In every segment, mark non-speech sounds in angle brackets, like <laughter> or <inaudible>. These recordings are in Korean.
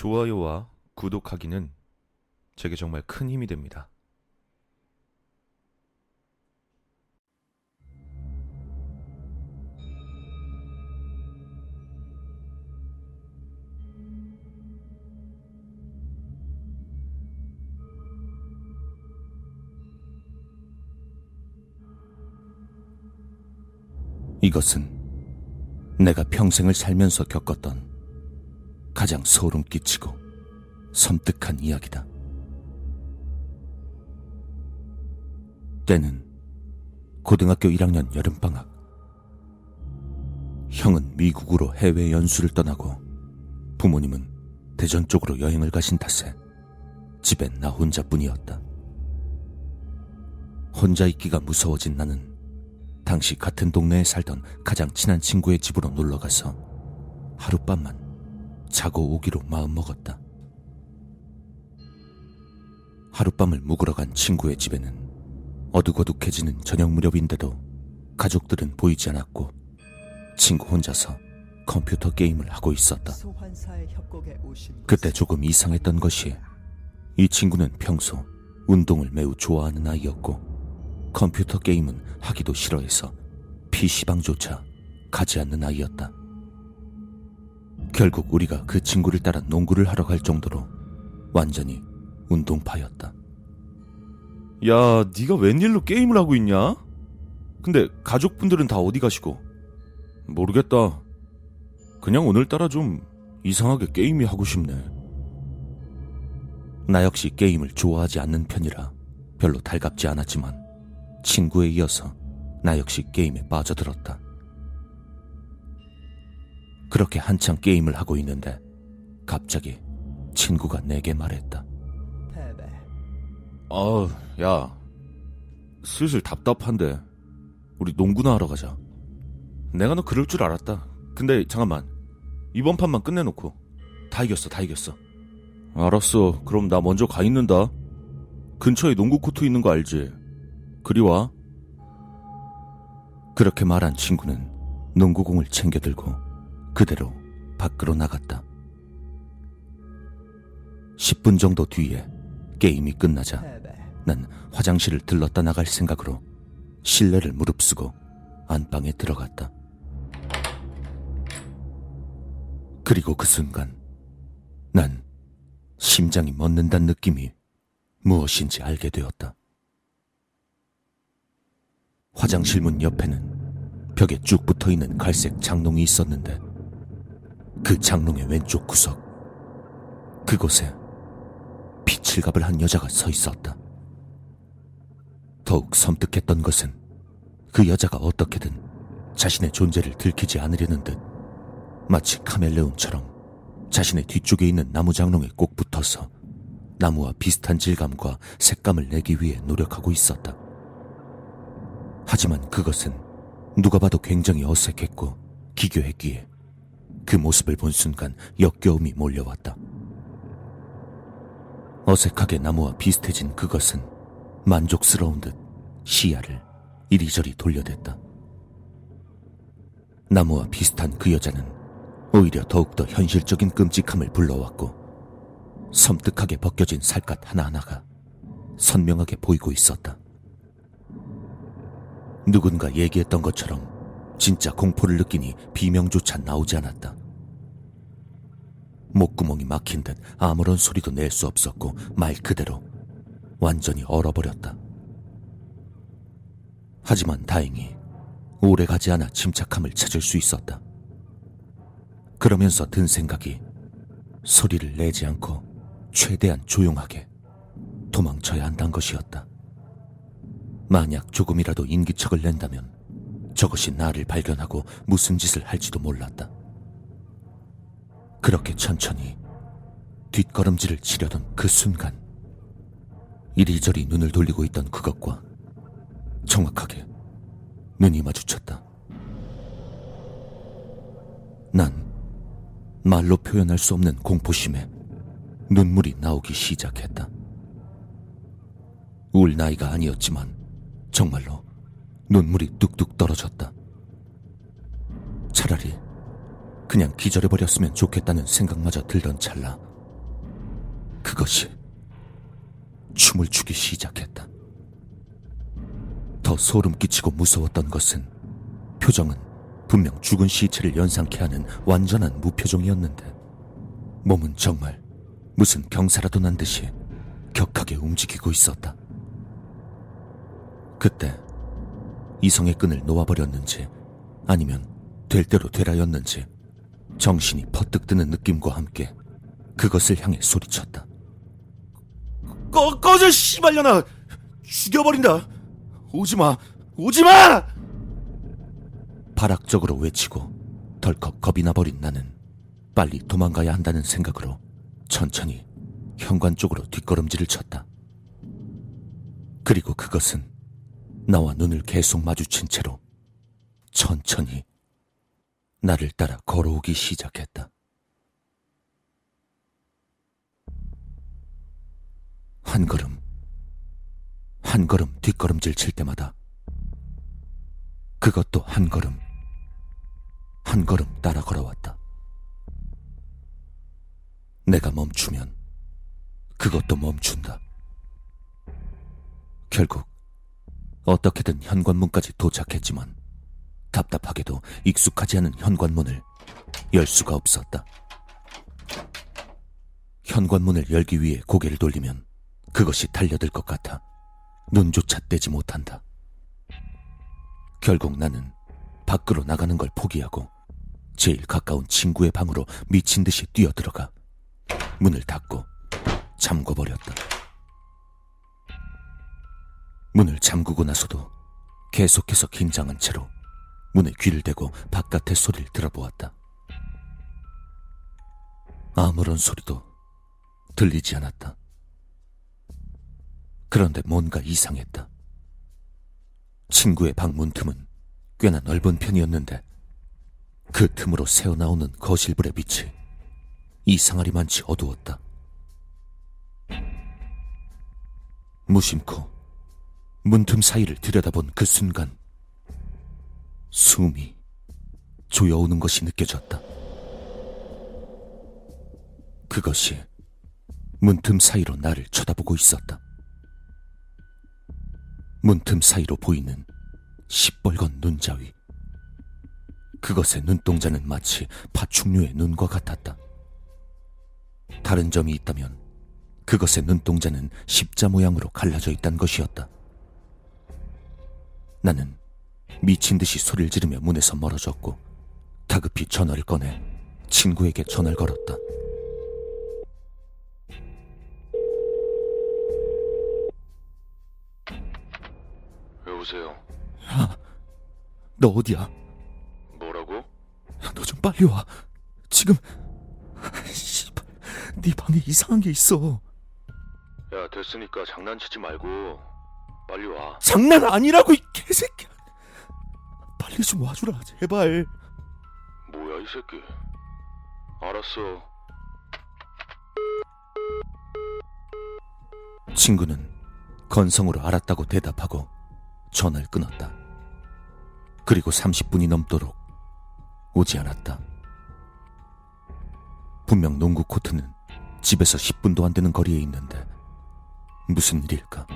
좋아요와 구독하기는 제게 정말 큰 힘이 됩니다. 이것은 내가 평생을 살면서 겪었던 가장 소름 끼치고 섬뜩한 이야기다. 때는 고등학교 1학년 여름방학. 형은 미국으로 해외 연수를 떠나고 부모님은 대전 쪽으로 여행을 가신 탓에 집엔 나 혼자뿐이었다. 혼자 있기가 무서워진 나는 당시 같은 동네에 살던 가장 친한 친구의 집으로 놀러 가서 하룻밤만 자고 오기로 마음먹었다. 하룻밤을 묵으러 간 친구의 집에는 어둑어둑해지는 저녁 무렵인데도 가족들은 보이지 않았고 친구 혼자서 컴퓨터 게임을 하고 있었다. 그때 조금 이상했던 것이 이 친구는 평소 운동을 매우 좋아하는 아이였고 컴퓨터 게임은 하기도 싫어해서 PC방조차 가지 않는 아이였다. 결국 우리가 그 친구를 따라 농구를 하러 갈 정도로 완전히 운동파였다. 야, 네가 웬일로 게임을 하고 있냐? 근데 가족분들은 다 어디 가시고? 모르겠다. 그냥 오늘따라 좀 이상하게 게임이 하고 싶네. 나 역시 게임을 좋아하지 않는 편이라 별로 달갑지 않았지만 친구에 이어서 나 역시 게임에 빠져들었다. 그렇게 한창 게임을 하고 있는데 갑자기 친구가 내게 말했다. 아, 야. 슬슬 답답한데 우리 농구나 하러 가자. 내가 너 그럴 줄 알았다. 근데 잠깐만. 이번 판만 끝내놓고 다 이겼어, 다 이겼어. 알았어. 그럼 나 먼저 가 있는다. 근처에 농구 코트 있는 거 알지? 그리 와. 그렇게 말한 친구는 농구공을 챙겨 들고 그대로 밖으로 나갔다. 10분 정도 뒤에 게임이 끝나자 난 화장실을 들렀다 나갈 생각으로 실내를 무릅쓰고 안방에 들어갔다. 그리고 그 순간 난 심장이 멎는다는 느낌이 무엇인지 알게 되었다. 화장실 문 옆에는 벽에 쭉 붙어 있는 갈색 장롱이 있었는데 그 장롱의 왼쪽 구석 그곳에 피칠갑을 한 여자가 서 있었다. 더욱 섬뜩했던 것은 그 여자가 어떻게든 자신의 존재를 들키지 않으려는 듯 마치 카멜레온처럼 자신의 뒤쪽에 있는 나무 장롱에 꼭 붙어서 나무와 비슷한 질감과 색감을 내기 위해 노력하고 있었다. 하지만 그것은 누가 봐도 굉장히 어색했고 기괴했기에 그 모습을 본 순간 역겨움이 몰려왔다. 어색하게 나무와 비슷해진 그것은 만족스러운 듯 시야를 이리저리 돌려댔다. 나무와 비슷한 그 여자는 오히려 더욱더 현실적인 끔찍함을 불러왔고 섬뜩하게 벗겨진 살갗 하나하나가 선명하게 보이고 있었다. 누군가 얘기했던 것처럼 진짜 공포를 느끼니 비명조차 나오지 않았다. 목구멍이 막힌 듯 아무런 소리도 낼 수 없었고 말 그대로 완전히 얼어버렸다. 하지만 다행히 오래 가지 않아 침착함을 찾을 수 있었다. 그러면서 든 생각이 소리를 내지 않고 최대한 조용하게 도망쳐야 한다는 것이었다. 만약 조금이라도 인기척을 낸다면 저것이 나를 발견하고 무슨 짓을 할지도 몰랐다. 그렇게 천천히 뒷걸음질을 치려던 그 순간 이리저리 눈을 돌리고 있던 그것과 정확하게 눈이 마주쳤다. 난 말로 표현할 수 없는 공포심에 눈물이 나오기 시작했다. 울 나이가 아니었지만 정말로 눈물이 뚝뚝 떨어졌다. 차라리 그냥 기절해버렸으면 좋겠다는 생각마저 들던 찰나 그것이 춤을 추기 시작했다. 더 소름 끼치고 무서웠던 것은 표정은 분명 죽은 시체를 연상케 하는 완전한 무표정이었는데 몸은 정말 무슨 경사라도 난 듯이 격하게 움직이고 있었다. 그때 이성의 끈을 놓아버렸는지 아니면 될 대로 되라였는지 정신이 퍼뜩 드는 느낌과 함께 그것을 향해 소리쳤다. 꺼, 꺼져, 씨발년아! 죽여버린다! 오지마! 오지마! 발악적으로 외치고 덜컥 겁이 나버린 나는 빨리 도망가야 한다는 생각으로 천천히 현관 쪽으로 뒷걸음질을 쳤다. 그리고 그것은 나와 눈을 계속 마주친 채로 천천히 나를 따라 걸어오기 시작했다. 한 걸음, 한 걸음 뒷걸음질 칠 때마다 그것도 한 걸음, 한 걸음 따라 걸어왔다. 내가 멈추면 그것도 멈춘다. 결국 어떻게든 현관문까지 도착했지만 답답하게도 익숙하지 않은 현관문을 열 수가 없었다. 현관문을 열기 위해 고개를 돌리면 그것이 달려들 것 같아 눈조차 떼지 못한다. 결국 나는 밖으로 나가는 걸 포기하고 제일 가까운 친구의 방으로 미친 듯이 뛰어들어가 문을 닫고 잠궈버렸다. 문을 잠그고 나서도 계속해서 긴장한 채로 문에 귀를 대고 바깥의 소리를 들어보았다. 아무런 소리도 들리지 않았다. 그런데 뭔가 이상했다. 친구의 방 문 틈은 꽤나 넓은 편이었는데 그 틈으로 새어나오는 거실불의 빛이 이상하리만치 어두웠다. 무심코 문틈 사이를 들여다본 그 순간 숨이 조여오는 것이 느껴졌다. 그것이 문틈 사이로 나를 쳐다보고 있었다. 문틈 사이로 보이는 시뻘건 눈자위. 그것의 눈동자는 마치 파충류의 눈과 같았다. 다른 점이 있다면 그것의 눈동자는 십자 모양으로 갈라져 있단 것이었다. 나는 미친 듯이 소리를 지르며 문에서 멀어졌고 다급히 전화를 꺼내 친구에게 전화를 걸었다. 여보세요. 야, 너 어디야? 뭐라고? 너 좀 빨리 와. 지금 씨발, 네 방에 이상한 게 있어. 야, 됐으니까 장난치지 말고 빨리 와. 장난 아니라고 이 개새끼야. 빨리 좀 와주라 제발. 뭐야, 이 새끼. 알았어. 친구는 건성으로 알았다고 대답하고 전화를 끊었다. 그리고 30분이 넘도록 오지 않았다. 분명 농구 코트는 집에서 10분도 안 되는 거리에 있는데 무슨 일일까?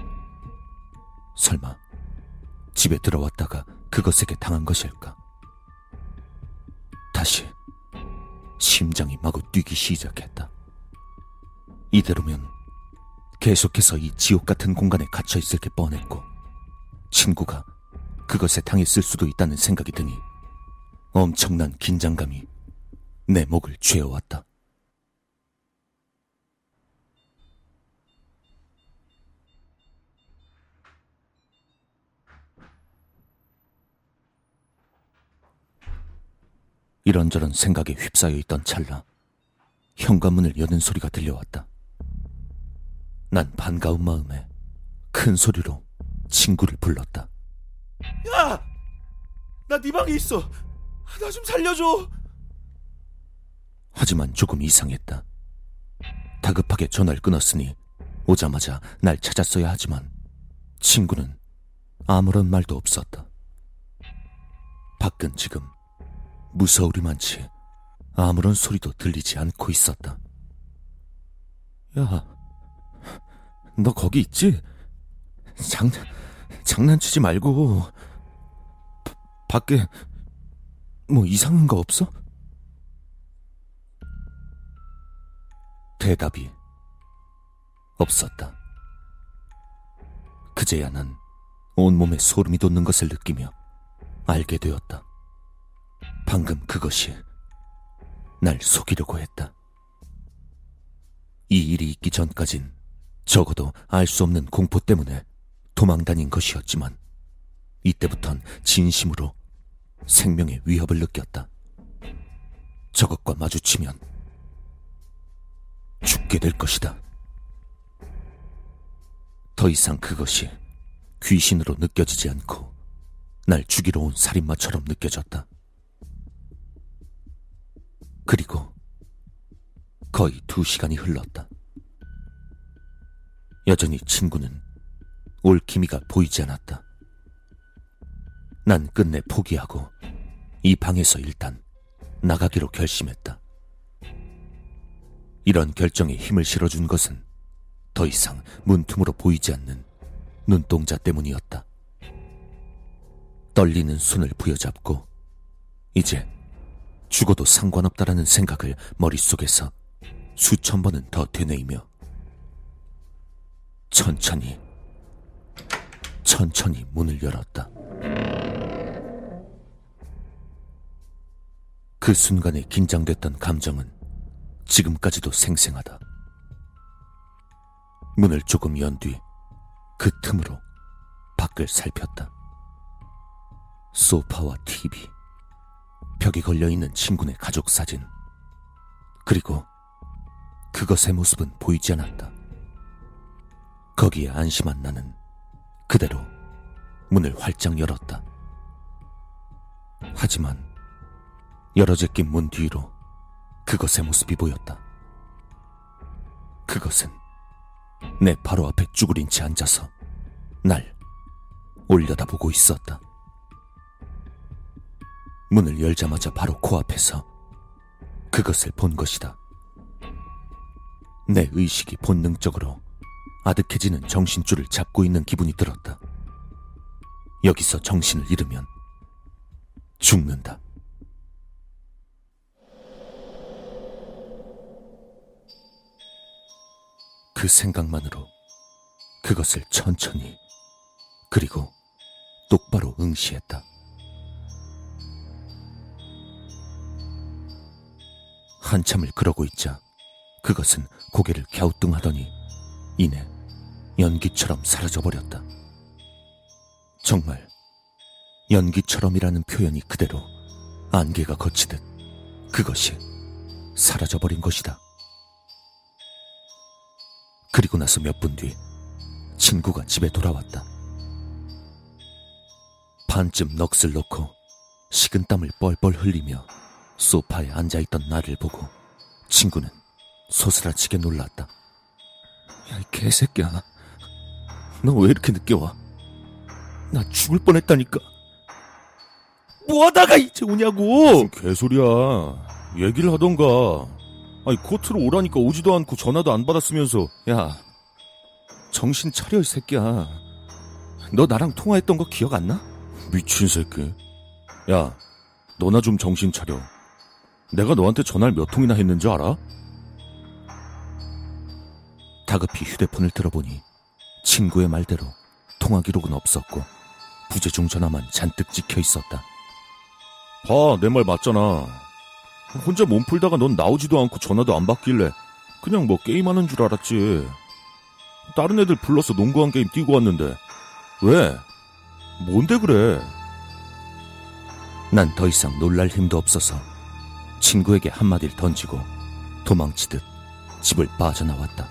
설마 집에 들어왔다가 그것에게 당한 것일까? 다시 심장이 마구 뛰기 시작했다. 이대로면 계속해서 이 지옥 같은 공간에 갇혀 있을 게 뻔했고, 친구가 그것에 당했을 수도 있다는 생각이 드니 엄청난 긴장감이 내 목을 죄어왔다. 이런저런 생각에 휩싸여 있던 찰나 현관문을 여는 소리가 들려왔다. 난 반가운 마음에 큰 소리로 친구를 불렀다. 야! 나 네 방에 있어. 나 좀 살려줘. 하지만 조금 이상했다. 다급하게 전화를 끊었으니 오자마자 날 찾았어야 하지만 친구는 아무런 말도 없었다. 밖은 지금 무서우리만치 아무런 소리도 들리지 않고 있었다. 야, 너 거기 있지? 장, 장난치지 말고. 바, 밖에, 뭐 이상한 거 없어? 대답이 없었다. 그제야 난 온몸에 소름이 돋는 것을 느끼며 알게 되었다. 방금 그것이 날 속이려고 했다. 이 일이 있기 전까진 적어도 알 수 없는 공포 때문에 도망 다닌 것이었지만 이때부턴 진심으로 생명의 위협을 느꼈다. 저것과 마주치면 죽게 될 것이다. 더 이상 그것이 귀신으로 느껴지지 않고 날 죽이러 온 살인마처럼 느껴졌다. 그리고 거의 두 시간이 흘렀다. 여전히 친구는 올 기미가 보이지 않았다. 난 끝내 포기하고 이 방에서 일단 나가기로 결심했다. 이런 결정에 힘을 실어준 것은 더 이상 문틈으로 보이지 않는 눈동자 때문이었다. 떨리는 손을 부여잡고 이제 죽어도 상관없다라는 생각을 머릿속에서 수천 번은 더 되뇌이며 천천히 천천히 문을 열었다. 그 순간에 긴장됐던 감정은 지금까지도 생생하다. 문을 조금 연 뒤 그 틈으로 밖을 살폈다. 소파와 TV, 벽에 걸려있는 친구네 가족 사진, 그리고 그것의 모습은 보이지 않았다. 거기에 안심한 나는 그대로 문을 활짝 열었다. 하지만 열어제 낀 문 뒤로 그것의 모습이 보였다. 그것은 내 바로 앞에 쭈그린 채 앉아서 날 올려다보고 있었다. 문을 열자마자 바로 코앞에서 그것을 본 것이다. 내 의식이 본능적으로 아득해지는 정신줄을 잡고 있는 기분이 들었다. 여기서 정신을 잃으면 죽는다. 그 생각만으로 그것을 천천히 그리고 똑바로 응시했다. 한참을 그러고 있자 그것은 고개를 갸우뚱하더니 이내 연기처럼 사라져버렸다. 정말 연기처럼이라는 표현이 그대로 안개가 거치듯 그것이 사라져버린 것이다. 그리고 나서 몇 분 뒤 친구가 집에 돌아왔다. 반쯤 넋을 놓고 식은 땀을 뻘뻘 흘리며 소파에 앉아있던 나를 보고 친구는 소스라치게 놀랐다. 야, 이 개새끼야. 너 왜 이렇게 늦게 와? 나 죽을 뻔했다니까. 뭐 하다가 이제 오냐고! 무슨 개소리야. 얘기를 하던가. 아니, 코트로 오라니까 오지도 않고 전화도 안 받았으면서. 야, 정신 차려, 이 새끼야. 너 나랑 통화했던 거 기억 안 나? 미친 새끼. 야, 너나 좀 정신 차려. 내가 너한테 전화를 몇 통이나 했는지 알아? 다급히 휴대폰을 들어보니 친구의 말대로 통화 기록은 없었고 부재중 전화만 잔뜩 찍혀 있었다. 봐, 내 말 맞잖아. 혼자 몸 풀다가 넌 나오지도 않고 전화도 안 받길래 그냥 뭐 게임하는 줄 알았지. 다른 애들 불러서 농구한 게임 뛰고 왔는데 왜? 뭔데 그래? 난 더 이상 놀랄 힘도 없어서 친구에게 한마디를 던지고 도망치듯 집을 빠져나왔다.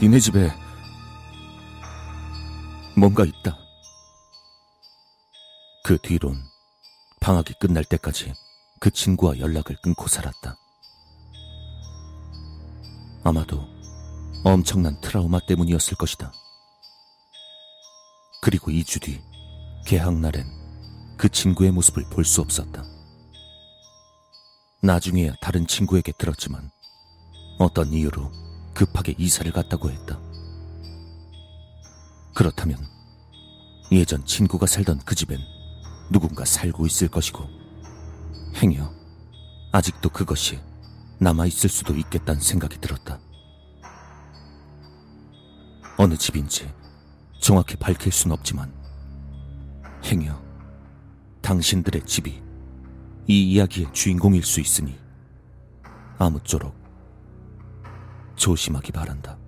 니네 집에 뭔가 있다. 그 뒤론 방학이 끝날 때까지 그 친구와 연락을 끊고 살았다. 아마도 엄청난 트라우마 때문이었을 것이다. 그리고 2주 뒤 개학날엔 그 친구의 모습을 볼 수 없었다. 나중에야 다른 친구에게 들었지만 어떤 이유로 급하게 이사를 갔다고 했다. 그렇다면 예전 친구가 살던 그 집엔 누군가 살고 있을 것이고 행여 아직도 그것이 남아있을 수도 있겠다는 생각이 들었다. 어느 집인지 정확히 밝힐 순 없지만 행여 당신들의 집이 이 이야기의 주인공일 수 있으니 아무쪼록 조심하기 바란다.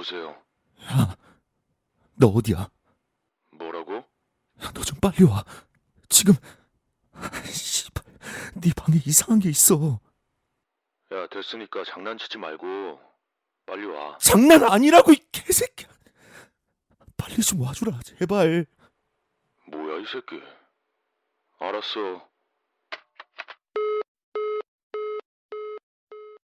여보세요. 야, <laughs> 너 어디야? 뭐라고? 너 좀 빨리 와. 지금 씨발, 네 방에 이상한 게 있어. 야, 됐으니까 장난치지 말고 빨리 와. 장난 아니라고 이 개새끼야. 빨리 좀 와주라 제발. 뭐야, 이 새끼. 알았어.